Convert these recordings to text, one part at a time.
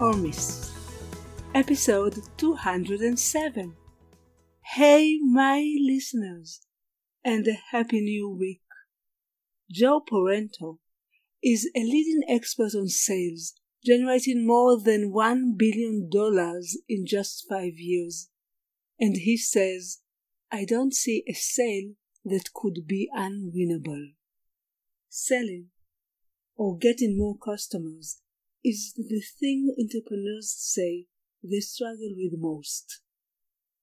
or Miss, episode 207. Hey, my listeners, and a happy new week. Joe Porrento is a leading expert on sales, generating more than $1 billion in just five years. And he says, I don't see a sale that could be unwinnable. Selling or getting more customers is the thing entrepreneurs say they struggle with most.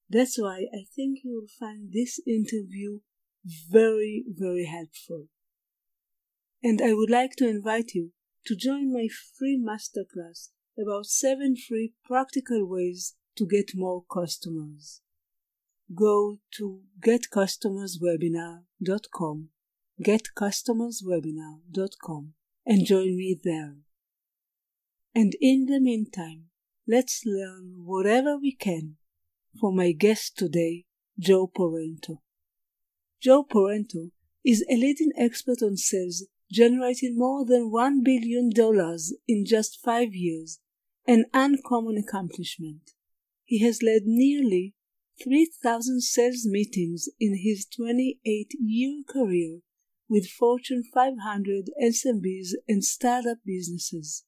That's why I think you will find this interview very, very helpful. And I would like to invite you to join my free masterclass about seven free practical ways to get more customers. Go to getcustomerswebinar.com, getcustomerswebinar.com, and join me there. And in the meantime, let's learn whatever we can from my guest today, Joe Porrento. Joe Porrento is a leading expert on sales, generating more than $1 billion in just five years, an uncommon accomplishment. He has led nearly 3,000 sales meetings in his 28 year career with Fortune 500 SMBs and startup businesses.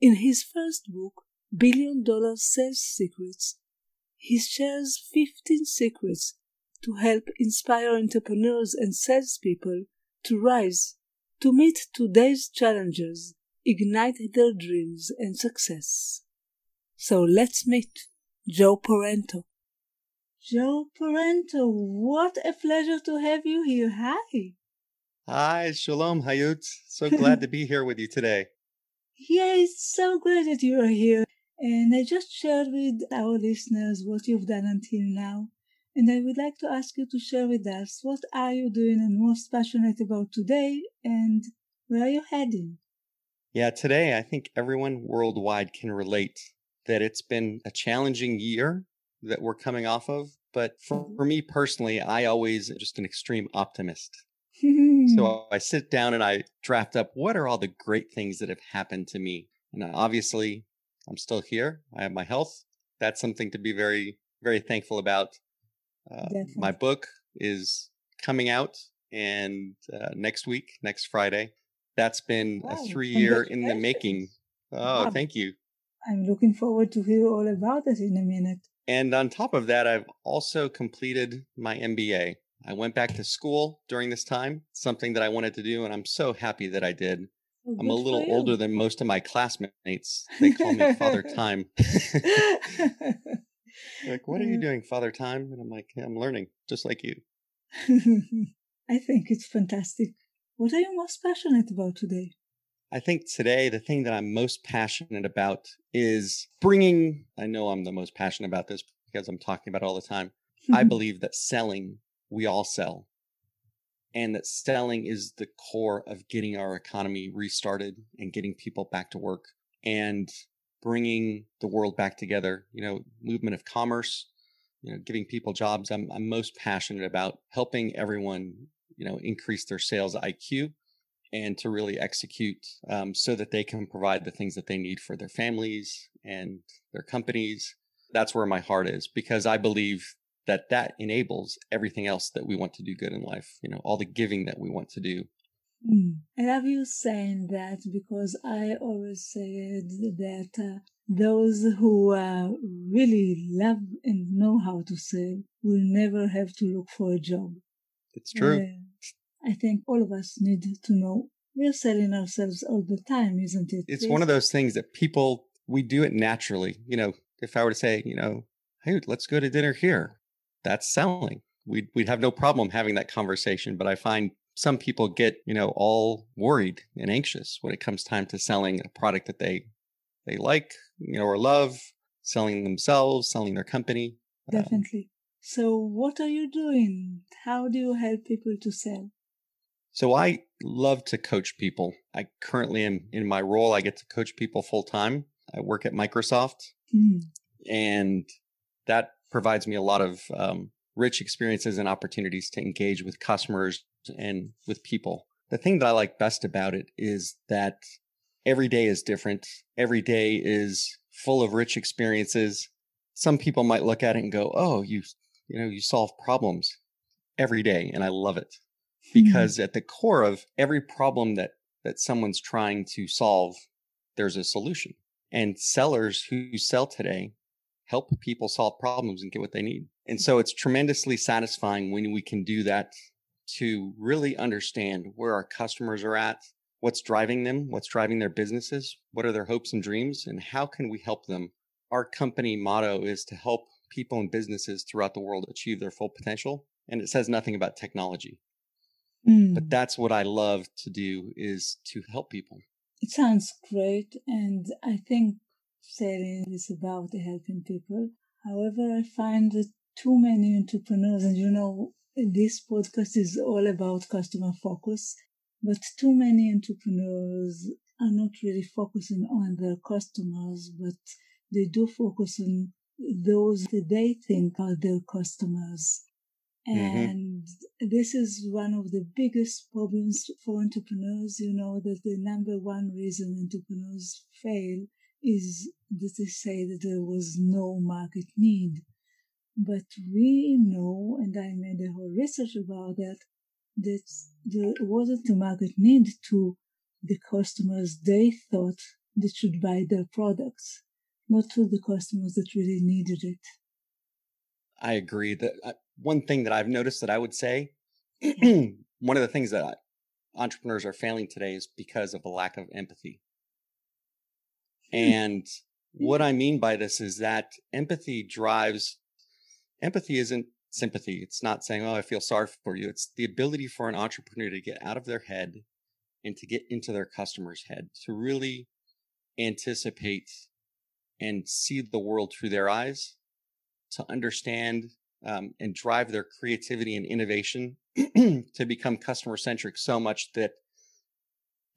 In his first book, Billion Dollar Sales Secrets, he shares 15 secrets to help inspire entrepreneurs and salespeople to rise, to meet today's challenges, ignite their dreams and success. So let's meet Joe Porrento. Joe Porrento, what a pleasure to have you here. Hi. Hi, Shalom Hayut. So glad to be here with you today. Yeah, it's so glad that you are here. And I just shared with our listeners what you've done until now. And I would like to ask you to share with us what are you doing and most passionate about today and where are you heading? Yeah, today I think everyone worldwide can relate that it's been a challenging year that we're coming off of. But for, for me personally, I always just an extreme optimist. So I sit down and I draft up what are all the great things that have happened to me. And obviously, I'm still here. I have my health. That's something to be very, very thankful about. Uh, my book is coming out and uh, next week, next Friday. That's been wow. a three year in the making. Oh, wow. thank you. I'm looking forward to hear all about it in a minute. And on top of that, I've also completed my MBA. I went back to school during this time, something that I wanted to do, and I'm so happy that I did. Oh, I'm a little older than most of my classmates. They call me Father Time. like, what are you doing, Father Time? And I'm like, yeah, I'm learning, just like you. I think it's fantastic. What are you most passionate about today? I think today the thing that I'm most passionate about is bringing, I know I'm the most passionate about this because I'm talking about all the time. I believe that selling, we all sell. And that selling is the core of getting our economy restarted and getting people back to work and bringing the world back together. You know, movement of commerce, you know, giving people jobs. I'm, I'm most passionate about helping everyone, you know, increase their sales IQ and to really execute um, so that they can provide the things that they need for their families and their companies. That's where my heart is because I believe that that enables everything else that we want to do good in life, you know, all the giving that we want to do. Mm. I love you saying that because I always said that uh, those who uh, really love and know how to sell will never have to look for a job. It's true. Uh, I think all of us need to know we're selling ourselves all the time, isn't it? It's one of those things that people, we do it naturally. You know, if I were to say, you know, hey, let's go to dinner here, that's selling. We'd, we'd have no problem having that conversation. But I find some people get, you know, all worried and anxious when it comes time to selling a product that they they like, you know, or love, selling themselves, selling their company. Um, Definitely. Um, so, what are you doing? How do you help people to sell? So, I love to coach people. I currently am in my role, I get to coach people full time. I work at Microsoft, mm. and that provides me a lot of um, rich experiences and opportunities to engage with customers and with people. The thing that I like best about it is that every day is different. Every day is full of rich experiences. Some people might look at it and go, "Oh, you you know, you solve problems every day." And I love it. Mm-hmm. Because at the core of every problem that that someone's trying to solve, there's a solution. And sellers who sell today help people solve problems and get what they need. And so it's tremendously satisfying when we can do that to really understand where our customers are at, what's driving them, what's driving their businesses, what are their hopes and dreams, and how can we help them. Our company motto is to help people and businesses throughout the world achieve their full potential. And it says nothing about technology. Mm. But that's what I love to do is to help people. It sounds great. And I think saying is about helping people. However, I find that too many entrepreneurs, and you know, this podcast is all about customer focus, but too many entrepreneurs are not really focusing on their customers, but they do focus on those that they think are their customers. Mm-hmm. And mm-hmm. this is one of the biggest problems for entrepreneurs. You know, that the number one reason entrepreneurs fail is that they say that there was no market need. But we know, and I made a whole research about that, that there wasn't a market need to the customers they thought that should buy their products, not to the customers that really needed it. I agree. That uh, one thing that I've noticed that I would say, one of the things that entrepreneurs are failing today is because of a lack of empathy. And what I mean by this is that empathy drives, empathy isn't sympathy. It's not saying, oh, I feel sorry for you. It's the ability for an entrepreneur to get out of their head and to get into their customer's head, to really anticipate and see the world through their eyes, to understand um, and drive their creativity and innovation to become customer centric so much that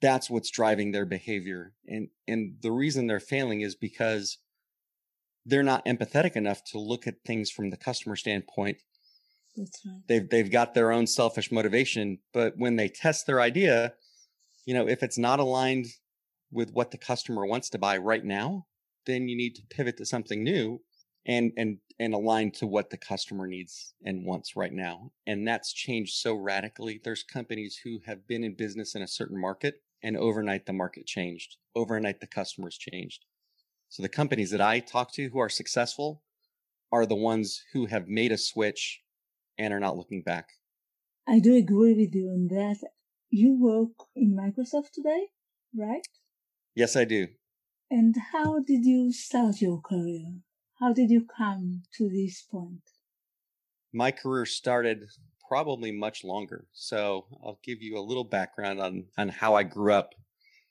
that's what's driving their behavior. And, and the reason they're failing is because they're not empathetic enough to look at things from the customer standpoint. That's right. They've, they've got their own selfish motivation, but when they test their idea, you know, if it's not aligned with what the customer wants to buy right now, then you need to pivot to something new and and and align to what the customer needs and wants right now. And that's changed so radically. There's companies who have been in business in a certain market and overnight the market changed. Overnight the customers changed. So the companies that I talk to who are successful are the ones who have made a switch and are not looking back. I do agree with you on that. You work in Microsoft today, right? Yes, I do. And how did you start your career? How did you come to this point? My career started probably much longer. So I'll give you a little background on, on how I grew up.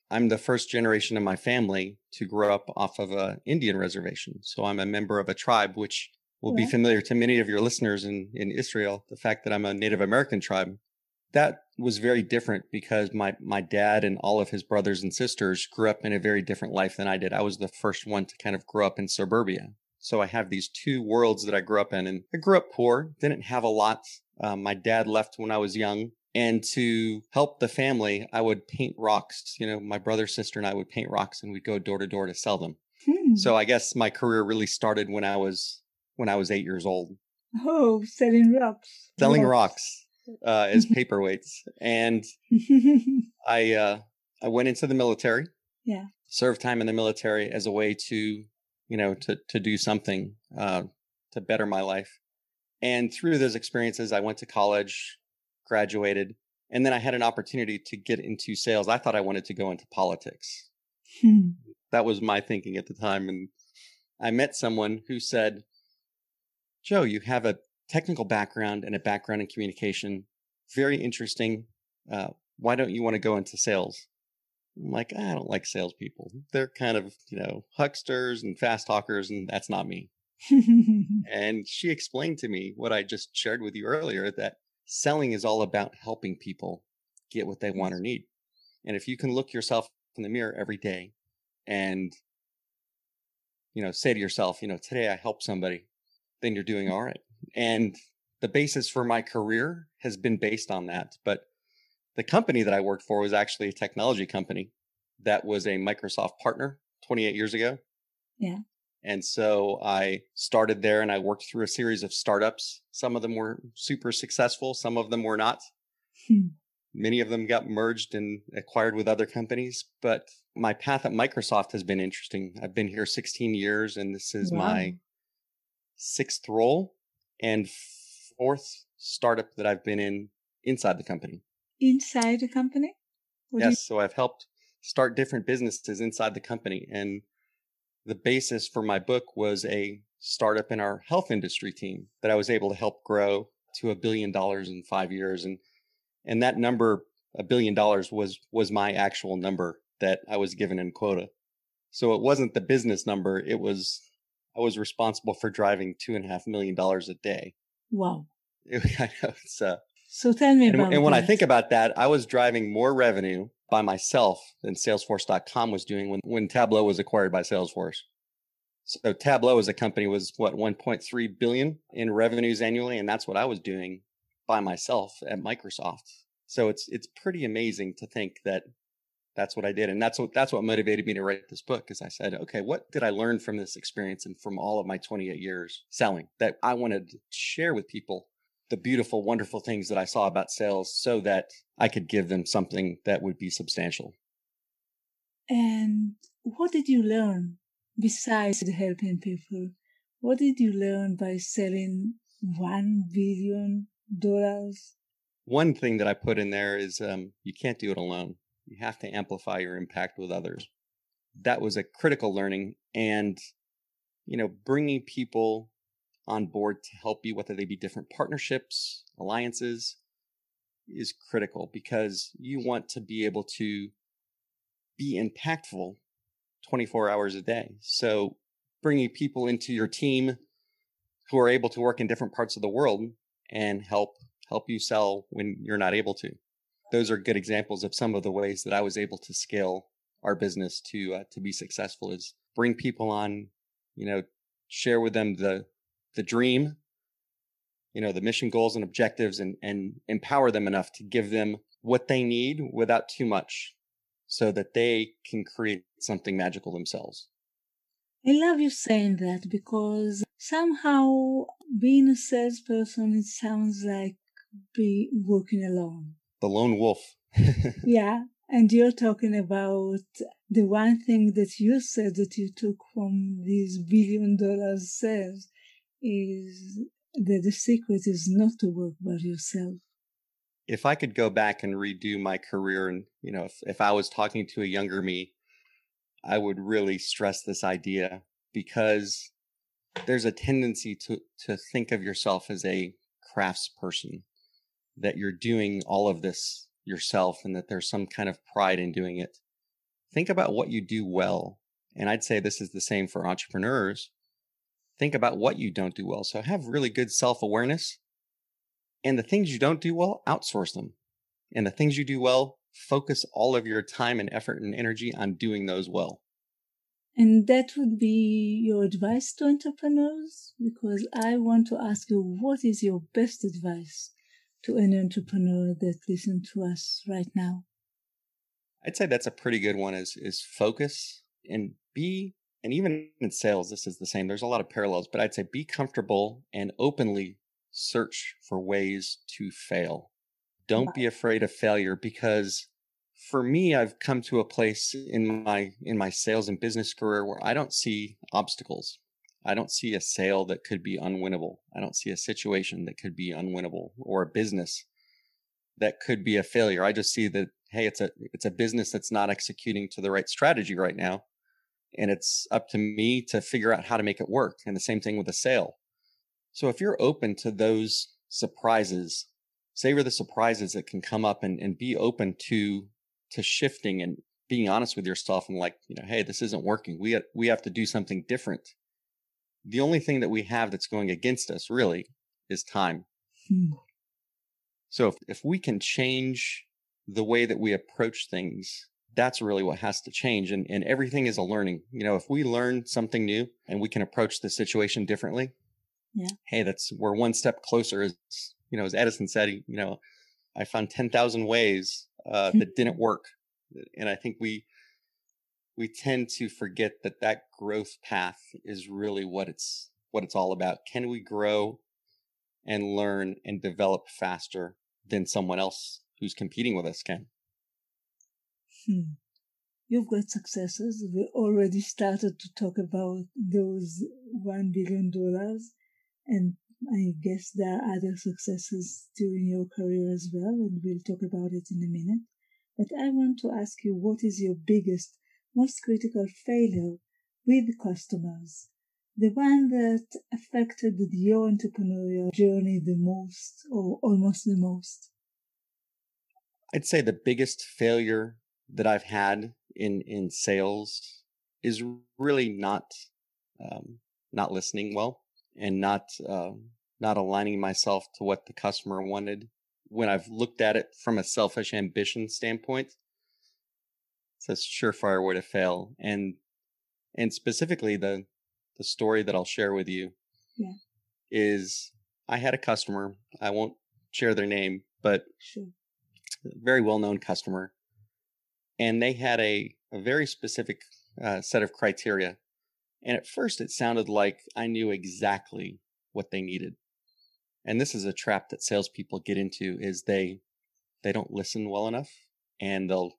I'm the first generation in my family to grow up off of an Indian reservation. So I'm a member of a tribe, which will yeah. be familiar to many of your listeners in, in Israel. The fact that I'm a Native American tribe, that was very different because my, my dad and all of his brothers and sisters grew up in a very different life than I did. I was the first one to kind of grow up in suburbia. So I have these two worlds that I grew up in and I grew up poor, didn't have a lot um, my dad left when I was young. And to help the family, I would paint rocks. You know, my brother, sister, and I would paint rocks and we'd go door to door to sell them. Hmm. So I guess my career really started when I was when I was eight years old. Oh, selling rocks. Selling rocks, rocks uh, as paperweights. And I uh, I went into the military. Yeah. Served time in the military as a way to, you know, to to do something uh, to better my life. And through those experiences, I went to college, graduated, and then I had an opportunity to get into sales. I thought I wanted to go into politics. Hmm. That was my thinking at the time. And I met someone who said, Joe, you have a technical background and a background in communication. Very interesting. Uh, why don't you want to go into sales? I'm like, I don't like salespeople. They're kind of, you know, hucksters and fast talkers, and that's not me. and she explained to me what I just shared with you earlier that selling is all about helping people get what they want or need. And if you can look yourself in the mirror every day and, you know, say to yourself, you know, today I helped somebody, then you're doing all right. And the basis for my career has been based on that. But the company that I worked for was actually a technology company that was a Microsoft partner 28 years ago. Yeah. And so I started there and I worked through a series of startups. Some of them were super successful, some of them were not. Hmm. Many of them got merged and acquired with other companies. But my path at Microsoft has been interesting. I've been here 16 years and this is wow. my sixth role and fourth startup that I've been in inside the company. Inside the company? What yes. You- so I've helped start different businesses inside the company. And the basis for my book was a startup in our health industry team that I was able to help grow to a billion dollars in five years. And and that number, a billion dollars, was was my actual number that I was given in quota. So it wasn't the business number. It was I was responsible for driving two and a half million dollars a day. Wow. I know it's uh, so tell me and, about and when that. I think about that, I was driving more revenue by myself than Salesforce.com was doing when, when Tableau was acquired by Salesforce. So Tableau as a company was what 1.3 billion in revenues annually, and that's what I was doing by myself at Microsoft. So it's it's pretty amazing to think that that's what I did, and that's what that's what motivated me to write this book. Is I said, okay, what did I learn from this experience and from all of my 28 years selling that I wanted to share with people the beautiful, wonderful things that I saw about sales so that I could give them something that would be substantial. And what did you learn besides helping people? What did you learn by selling one billion dollars? One thing that I put in there is um, you can't do it alone. You have to amplify your impact with others. That was a critical learning. And, you know, bringing people on board to help you, whether they be different partnerships, alliances, is critical because you want to be able to be impactful 24 hours a day. So bringing people into your team who are able to work in different parts of the world and help help you sell when you're not able to. Those are good examples of some of the ways that I was able to scale our business to uh, to be successful is bring people on, you know, share with them the the dream, you know, the mission goals and objectives and, and empower them enough to give them what they need without too much so that they can create something magical themselves. I love you saying that because somehow being a salesperson, it sounds like be working alone. The lone wolf. yeah. And you're talking about the one thing that you said that you took from these billion dollars sales is that the secret is not to work by yourself. If I could go back and redo my career, and you know, if, if I was talking to a younger me, I would really stress this idea because there's a tendency to to think of yourself as a craftsperson, that you're doing all of this yourself, and that there's some kind of pride in doing it. Think about what you do well, and I'd say this is the same for entrepreneurs think about what you don't do well. So have really good self awareness. And the things you don't do well, outsource them. And the things you do well, focus all of your time and effort and energy on doing those well. And that would be your advice to entrepreneurs? Because I want to ask you, what is your best advice to an entrepreneur that listen to us right now? I'd say that's a pretty good one is, is focus and be and even in sales, this is the same. There's a lot of parallels, but I'd say be comfortable and openly search for ways to fail. Don't be afraid of failure because for me, I've come to a place in my in my sales and business career where I don't see obstacles. I don't see a sale that could be unwinnable. I don't see a situation that could be unwinnable or a business that could be a failure. I just see that hey, it's a it's a business that's not executing to the right strategy right now and it's up to me to figure out how to make it work. And the same thing with a sale. So if you're open to those surprises, savor the surprises that can come up and, and be open to to shifting and being honest with yourself and like, you know, hey, this isn't working. We we have to do something different. The only thing that we have that's going against us really is time. Hmm. So if, if we can change the way that we approach things, that's really what has to change. And, and everything is a learning. You know, if we learn something new and we can approach the situation differently, yeah. hey, that's we're one step closer. As you know, as Edison said, you know, I found ten thousand ways uh, that didn't work, and I think we we tend to forget that that growth path is really what it's what it's all about. Can we grow and learn and develop faster than someone else who's competing with us can? Hmm. You've got successes. We already started to talk about those one billion dollars, and I guess there are other successes during your career as well, and we'll talk about it in a minute. But I want to ask you what is your biggest, most critical failure with customers? The one that affected your entrepreneurial journey the most, or almost the most? I'd say the biggest failure that I've had in in sales is really not um, not listening well and not uh, not aligning myself to what the customer wanted when I've looked at it from a selfish ambition standpoint. It's a surefire way to fail, and and specifically the the story that I'll share with you yeah. is I had a customer. I won't share their name, but sure. very well known customer, and they had a a very specific uh, set of criteria. And at first, it sounded like I knew exactly what they needed. And this is a trap that salespeople get into: is they they don't listen well enough, and they'll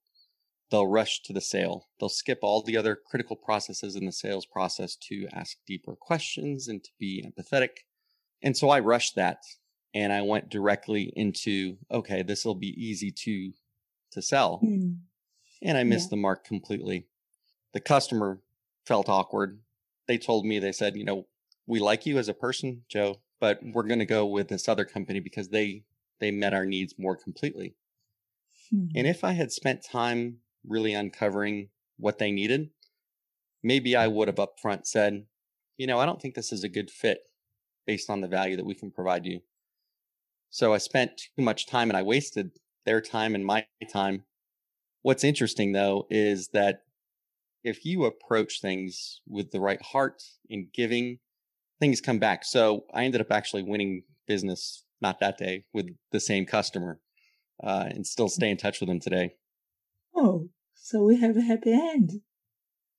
they'll rush to the sale. They'll skip all the other critical processes in the sales process to ask deeper questions and to be empathetic. And so I rushed that and I went directly into okay, this will be easy to to sell. Mm and I missed yeah. the mark completely. The customer felt awkward. They told me, they said, you know, we like you as a person, Joe, but we're going to go with this other company because they they met our needs more completely. Hmm. And if I had spent time really uncovering what they needed, maybe I would have upfront said, you know, I don't think this is a good fit based on the value that we can provide you. So I spent too much time and I wasted their time and my time What's interesting though is that if you approach things with the right heart in giving, things come back. So I ended up actually winning business not that day with the same customer uh, and still stay in touch with them today. Oh, so we have a happy end.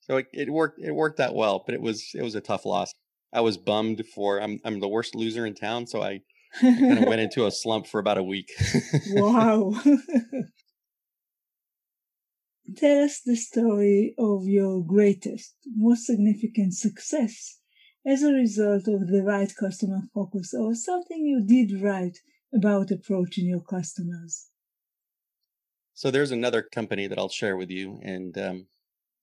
So it, it worked. It worked out well, but it was it was a tough loss. I was bummed for I'm I'm the worst loser in town, so I, I kind of went into a slump for about a week. wow. Tell us the story of your greatest, most significant success as a result of the right customer focus or something you did right about approaching your customers. So there's another company that I'll share with you, and um,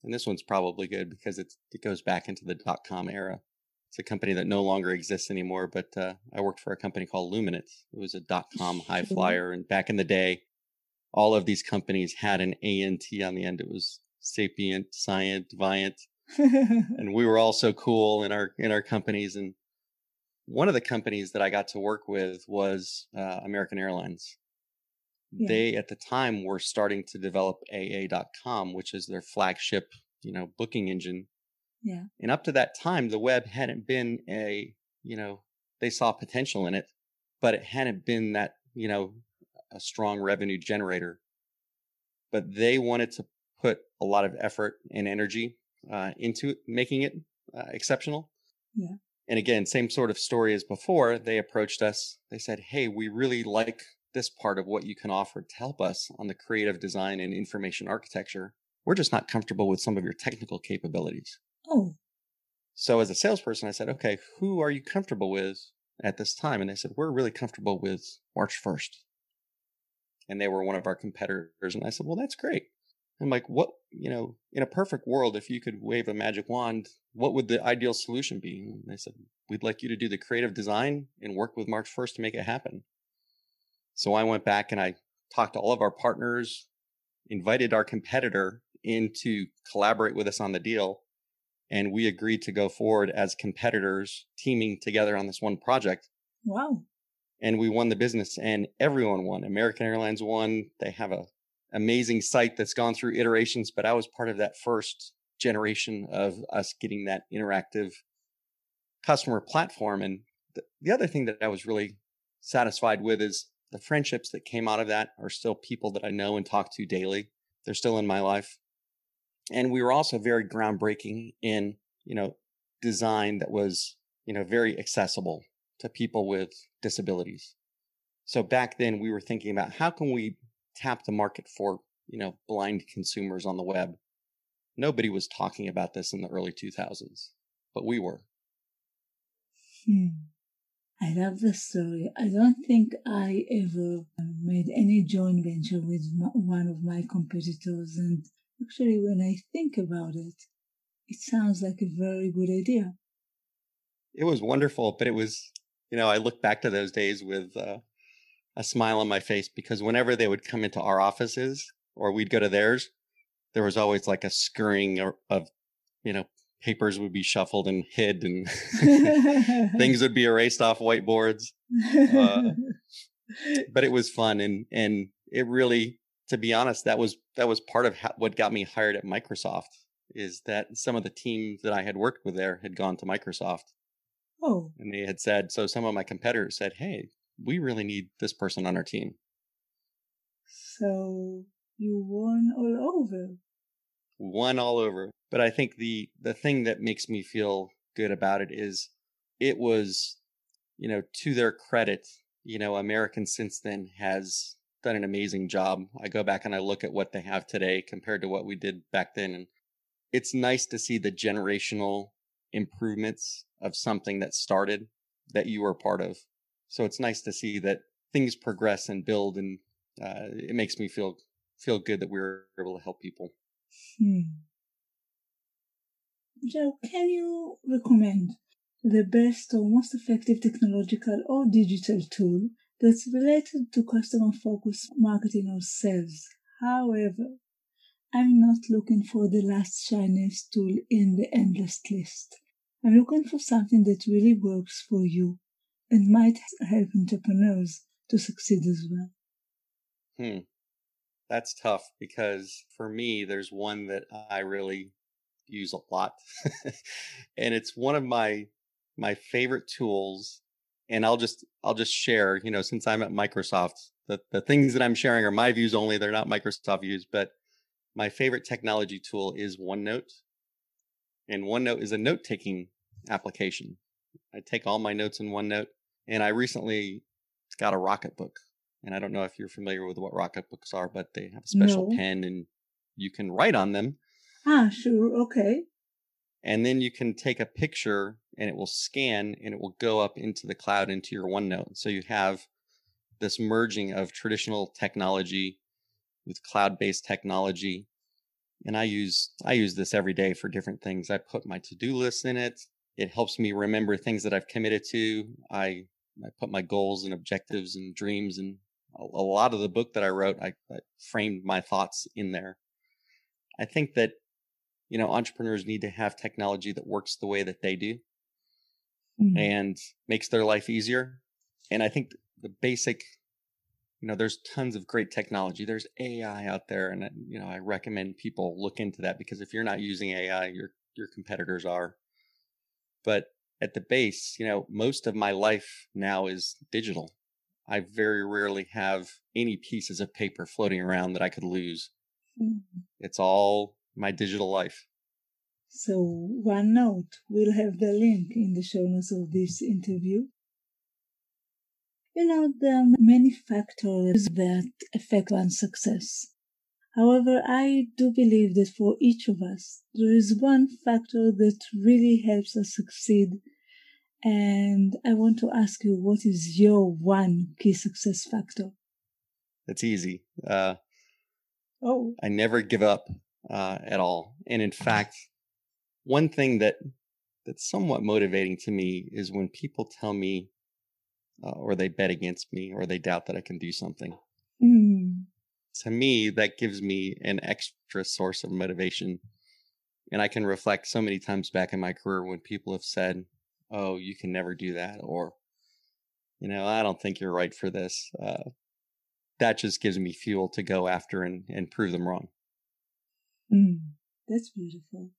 and this one's probably good because it's it goes back into the dot com era. It's a company that no longer exists anymore, but uh, I worked for a company called Luminant. It was a dot com high flyer, and back in the day, all of these companies had an ANT on the end. It was sapient, scient, viant. and we were all so cool in our in our companies. And one of the companies that I got to work with was uh, American Airlines. Yeah. They at the time were starting to develop AA.com, which is their flagship, you know, booking engine. Yeah. And up to that time, the web hadn't been a, you know, they saw potential in it, but it hadn't been that, you know, a strong revenue generator. But they wanted to put a lot of effort and energy uh, into it, making it uh, exceptional. Yeah. And again, same sort of story as before. They approached us. They said, "Hey, we really like this part of what you can offer to help us on the creative design and information architecture. We're just not comfortable with some of your technical capabilities." Oh. So as a salesperson, I said, "Okay, who are you comfortable with at this time?" And they said, "We're really comfortable with marchFIRST." And they were one of our competitors. And I said, well, that's great. I'm like, what, you know, in a perfect world, if you could wave a magic wand, what would the ideal solution be? And they said, we'd like you to do the creative design and work with marchFIRST to make it happen. So I went back and I talked to all of our partners, invited our competitor in to collaborate with us on the deal. And we agreed to go forward as competitors, teaming together on this one project. Wow. And we won the business, and everyone won. American Airlines won. They have a amazing site that's gone through iterations, but I was part of that first generation of us getting that interactive customer platform. And the, the other thing that I was really satisfied with is the friendships that came out of that are still people that I know and talk to daily. They're still in my life. And we were also very groundbreaking in, you know, design that was, you know, very accessible to people with disabilities. So back then we were thinking about how can we tap the market for, you know, blind consumers on the web. Nobody was talking about this in the early 2000s, but we were. Hmm. I love the story. I don't think I ever made any joint venture with one of my competitors. And actually, when I think about it, it sounds like a very good idea. It was wonderful, but it was, you know, I look back to those days with uh, a smile on my face because whenever they would come into our offices or we'd go to theirs, there was always like a scurrying of, you know, papers would be shuffled and hid and things would be erased off whiteboards. Uh, but it was fun and and it really to be honest that was that was part of what got me hired at Microsoft is that some of the teams that I had worked with there had gone to Microsoft. Oh. And they had said so some of my competitors said, "Hey, we really need this person on our team." So you won all over. Won all over but I think the the thing that makes me feel good about it is it was, you know, to their credit, you know, American since then has done an amazing job. I go back and I look at what they have today compared to what we did back then and it's nice to see the generational improvements of something that started that you were part of. So it's nice to see that things progress and build and uh, it makes me feel feel good that we are able to help people. Hmm. Joe, can you recommend the best or most effective technological or digital tool that's related to customer focused marketing or sales? However, I'm not looking for the last shiniest tool in the endless list. I'm looking for something that really works for you and might help entrepreneurs to succeed as well. Hmm. That's tough because for me, there's one that I really use a lot. and it's one of my my favorite tools and I'll just I'll just share, you know, since I'm at Microsoft, the, the things that I'm sharing are my views only, they're not Microsoft views, but my favorite technology tool is OneNote. And OneNote is a note-taking application. I take all my notes in OneNote and I recently got a Rocketbook. And I don't know if you're familiar with what Rocketbooks are, but they have a special no. pen and you can write on them Ah, sure. Okay. And then you can take a picture and it will scan and it will go up into the cloud into your OneNote. So you have this merging of traditional technology with cloud-based technology. And I use I use this every day for different things. I put my to-do list in it. It helps me remember things that I've committed to. I I put my goals and objectives and dreams and a, a lot of the book that I wrote, I, I framed my thoughts in there. I think that you know, entrepreneurs need to have technology that works the way that they do mm-hmm. and makes their life easier. And I think the basic, you know, there's tons of great technology. There's AI out there, and you know, I recommend people look into that because if you're not using AI, your your competitors are. But at the base, you know, most of my life now is digital. I very rarely have any pieces of paper floating around that I could lose. Mm-hmm. It's all my digital life. So, OneNote will have the link in the show notes of this interview. You know, there are many factors that affect one's success. However, I do believe that for each of us, there is one factor that really helps us succeed. And I want to ask you, what is your one key success factor? It's easy. Uh, oh. I never give up uh, at all. And in fact, one thing that that's somewhat motivating to me is when people tell me uh, or they bet against me or they doubt that I can do something. To me, that gives me an extra source of motivation. And I can reflect so many times back in my career when people have said, Oh, you can never do that. Or, you know, I don't think you're right for this. Uh, that just gives me fuel to go after and, and prove them wrong. Mm, that's beautiful.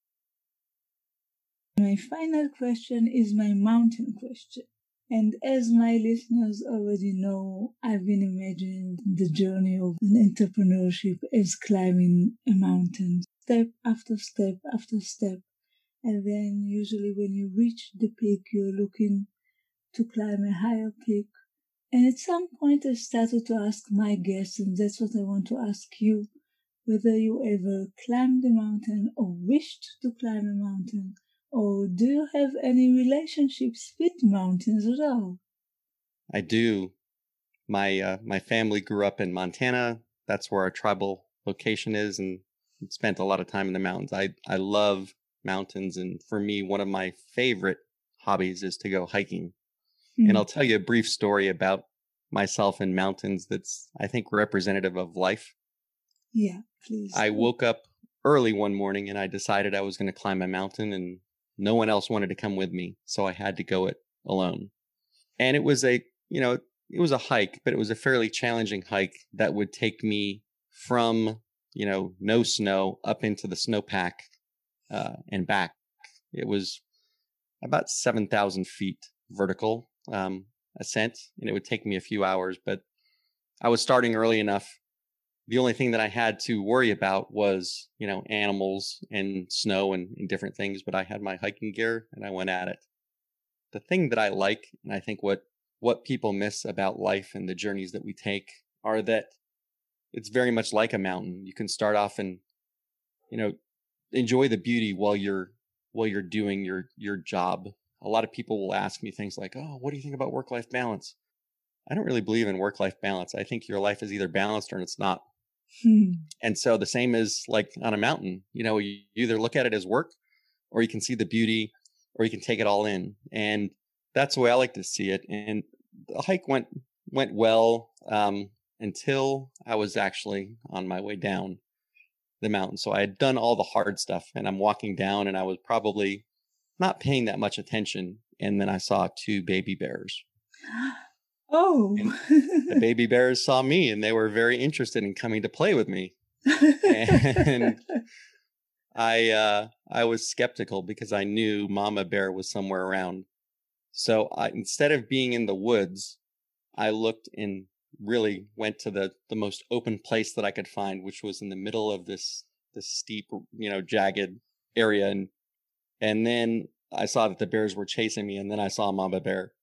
My final question is my mountain question. And as my listeners already know, I've been imagining the journey of an entrepreneurship as climbing a mountain, step after step after step. And then usually when you reach the peak, you're looking to climb a higher peak. And at some point I started to ask my guests, and that's what I want to ask you, whether you ever climbed a mountain or wished to climb a mountain or do you have any relationships with mountains at all? I do. My uh, my family grew up in Montana. That's where our tribal location is, and spent a lot of time in the mountains. I I love mountains, and for me, one of my favorite hobbies is to go hiking. Mm-hmm. And I'll tell you a brief story about myself and mountains that's I think representative of life. Yeah, please. I woke up early one morning and I decided I was going to climb a mountain and no one else wanted to come with me, so I had to go it alone. And it was a, you know, it was a hike, but it was a fairly challenging hike that would take me from, you know, no snow up into the snowpack uh, and back. It was about 7,000 feet vertical um, ascent, and it would take me a few hours, but I was starting early enough the only thing that I had to worry about was, you know, animals and snow and, and, different things, but I had my hiking gear and I went at it. The thing that I like, and I think what, what people miss about life and the journeys that we take are that it's very much like a mountain. You can start off and, you know, enjoy the beauty while you're, while you're doing your, your job. A lot of people will ask me things like, Oh, what do you think about work life balance? I don't really believe in work life balance. I think your life is either balanced or it's not. Hmm. And so the same is like on a mountain, you know, you either look at it as work or you can see the beauty or you can take it all in. And that's the way I like to see it. And the hike went, went well, um, until I was actually on my way down the mountain. So I had done all the hard stuff and I'm walking down and I was probably not paying that much attention. And then I saw two baby bears. Oh. the baby bears saw me and they were very interested in coming to play with me. and I uh I was skeptical because I knew mama bear was somewhere around. So I, instead of being in the woods, I looked and really went to the the most open place that I could find, which was in the middle of this this steep, you know, jagged area and and then I saw that the bears were chasing me and then I saw mama bear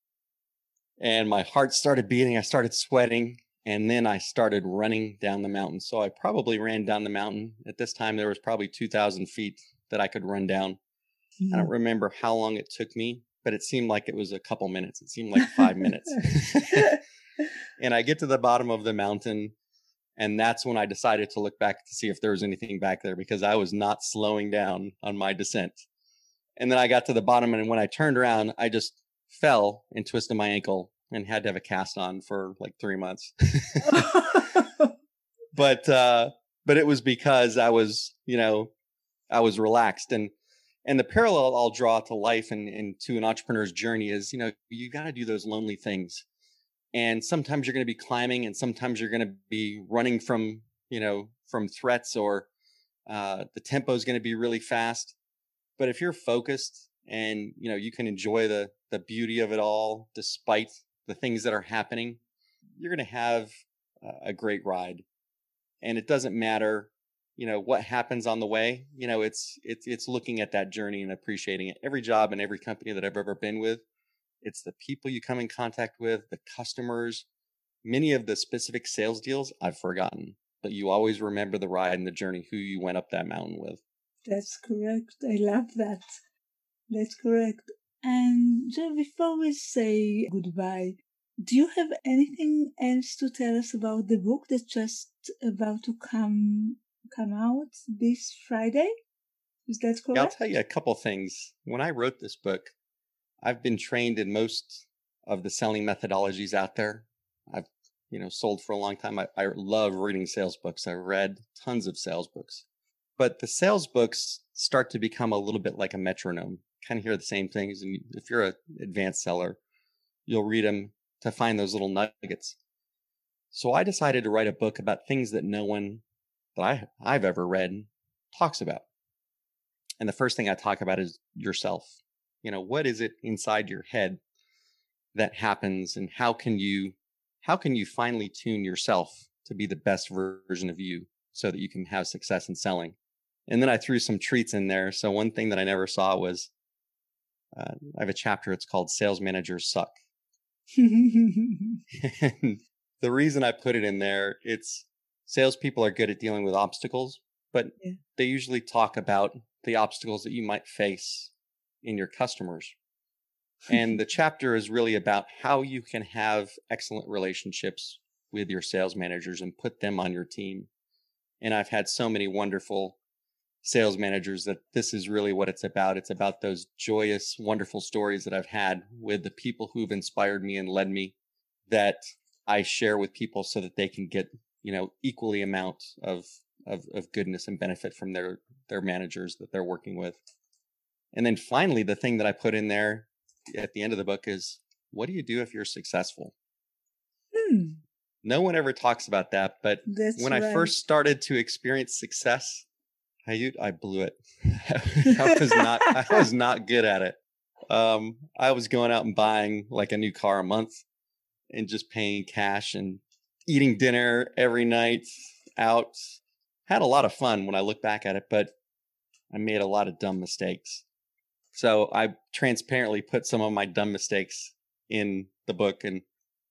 and my heart started beating. I started sweating, and then I started running down the mountain. So I probably ran down the mountain. At this time, there was probably 2,000 feet that I could run down. Mm-hmm. I don't remember how long it took me, but it seemed like it was a couple minutes. It seemed like five minutes. and I get to the bottom of the mountain, and that's when I decided to look back to see if there was anything back there because I was not slowing down on my descent. And then I got to the bottom, and when I turned around, I just fell and twisted my ankle and had to have a cast on for like three months. but uh, but it was because I was, you know, I was relaxed and and the parallel I'll draw to life and, and to an entrepreneur's journey is, you know, you got to do those lonely things. And sometimes you're going to be climbing and sometimes you're going to be running from, you know, from threats or uh, the tempo is going to be really fast. But if you're focused and, you know, you can enjoy the, the beauty of it all despite the things that are happening, you're going to have a great ride. And it doesn't matter, you know, what happens on the way. You know, it's it's it's looking at that journey and appreciating it. Every job and every company that I've ever been with, it's the people you come in contact with, the customers. Many of the specific sales deals I've forgotten, but you always remember the ride and the journey, who you went up that mountain with. That's correct. I love that. That's correct. And so before we say goodbye, do you have anything else to tell us about the book that's just about to come come out this Friday? Is that correct? Yeah, I'll tell you a couple things. When I wrote this book, I've been trained in most of the selling methodologies out there. I've you know, sold for a long time. I, I love reading sales books. I read tons of sales books, but the sales books start to become a little bit like a metronome. Kind of hear the same things. And if you're an advanced seller, you'll read them to find those little nuggets. So I decided to write a book about things that no one that I, I've ever read talks about. And the first thing I talk about is yourself. You know, what is it inside your head that happens and how can you how can you finally tune yourself to be the best version of you so that you can have success in selling? And then I threw some treats in there. So one thing that I never saw was uh, I have a chapter. It's called "Sales Managers Suck." and the reason I put it in there, it's salespeople are good at dealing with obstacles, but yeah. they usually talk about the obstacles that you might face in your customers. and the chapter is really about how you can have excellent relationships with your sales managers and put them on your team. And I've had so many wonderful sales managers that this is really what it's about. It's about those joyous, wonderful stories that I've had with the people who've inspired me and led me that I share with people so that they can get, you know, equally amount of, of, of goodness and benefit from their, their managers that they're working with. And then finally, the thing that I put in there at the end of the book is what do you do if you're successful? Hmm. No one ever talks about that, but That's when right. I first started to experience success, I I blew it. I was not I was not good at it. Um, I was going out and buying like a new car a month and just paying cash and eating dinner every night out. Had a lot of fun when I look back at it, but I made a lot of dumb mistakes. So I transparently put some of my dumb mistakes in the book. And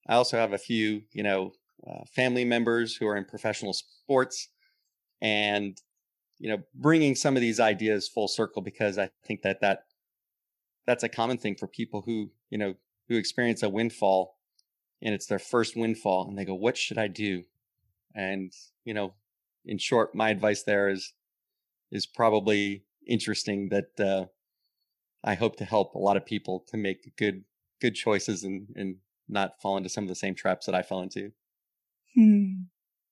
I also have a few, you know, uh, family members who are in professional sports and, you know, bringing some of these ideas full circle because I think that that that's a common thing for people who, you know, who experience a windfall and it's their first windfall and they go, what should I do? And, you know, in short, my advice there is, is probably interesting that, uh, I hope to help a lot of people to make good good choices and and not fall into some of the same traps that I fell into. Hmm.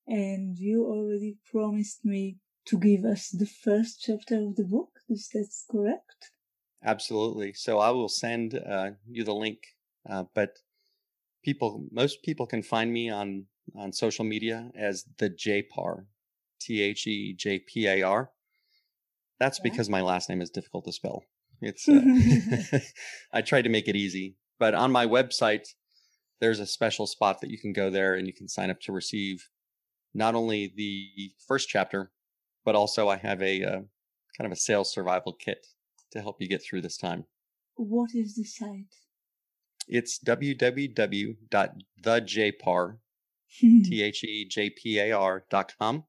And you already promised me to give us the first chapter of the book. Is that correct? Absolutely. So I will send uh, you the link. Uh, but people, most people can find me on on social media as the JPAR, T H E J P A R. That's yeah. because my last name is difficult to spell. It's uh, I tried to make it easy, but on my website there's a special spot that you can go there and you can sign up to receive not only the first chapter, but also I have a uh, kind of a sales survival kit to help you get through this time. What is the site? It's www.thejpar, T H E J P A R dot com.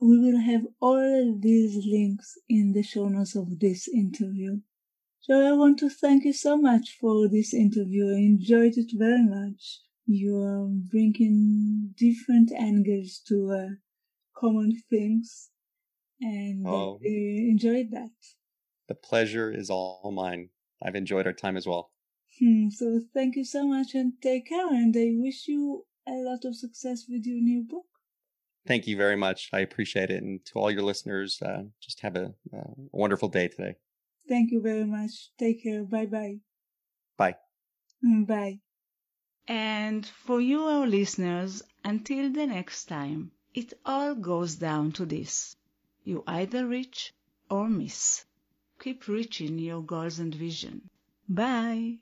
We will have all these links in the show notes of this interview. So I want to thank you so much for this interview. I enjoyed it very much. You are bringing different angles to uh, common things, and oh, I enjoyed that. The pleasure is all mine. I've enjoyed our time as well. Hmm, so thank you so much and take care. And I wish you a lot of success with your new book. Thank you very much. I appreciate it. And to all your listeners, uh, just have a, a wonderful day today. Thank you very much. Take care. Bye bye. Bye. Mm, bye. And for you, our listeners, until the next time, it all goes down to this. You either reach or miss. Keep reaching your goals and vision. Bye.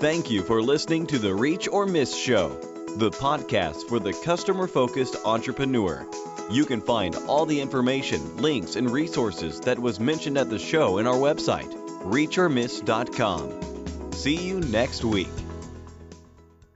Thank you for listening to the Reach or Miss Show the podcast for the customer focused entrepreneur. You can find all the information, links, and resources that was mentioned at the show in our website, reachormiss.com. See you next week.